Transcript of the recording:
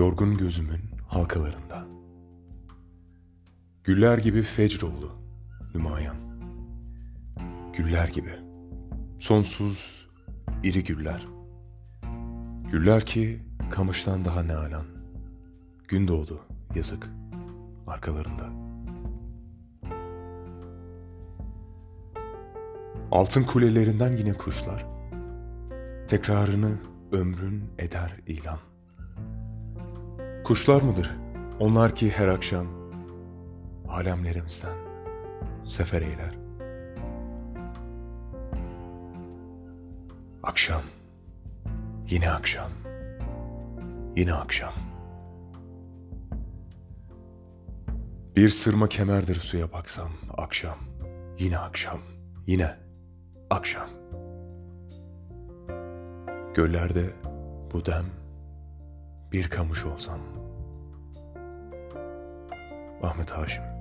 Yorgun gözümün halkalarında. Güller gibi fecroğlu nümayan. Güller gibi. Sonsuz iri güller. Güller ki kamıştan daha ne alan. Gün doğdu yazık arkalarında. Altın kulelerinden yine kuşlar. Tekrarını ömrün eder ilan. Kuşlar mıdır? Onlar ki her akşam alemlerimizden sefer eyler. Akşam, yine akşam, yine akşam. Bir sırma kemerdir suya baksam akşam, yine akşam, yine akşam. Göllerde bu dem bir kamış olsam. احمد هاشمی